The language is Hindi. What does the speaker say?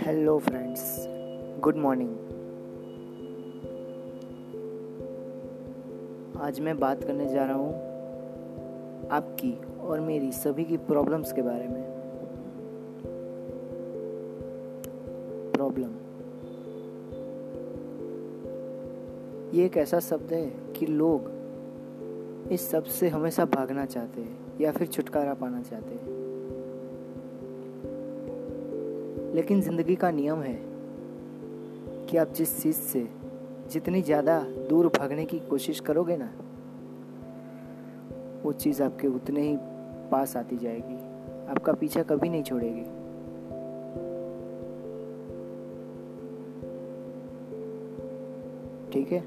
हेलो फ्रेंड्स गुड मॉर्निंग आज मैं बात करने जा रहा हूँ आपकी और मेरी सभी की प्रॉब्लम्स के बारे में। प्रॉब्लम ये एक ऐसा शब्द है कि लोग इस सबसे हमेशा भागना चाहते हैं या फिर छुटकारा पाना चाहते हैं। लेकिन ज़िंदगी का नियम है कि आप जिस चीज़ से जितनी ज़्यादा दूर भागने की कोशिश करोगे ना, वो चीज़ आपके उतने ही पास आती जाएगी। आपका पीछा कभी नहीं छोड़ेगी। ठीक है?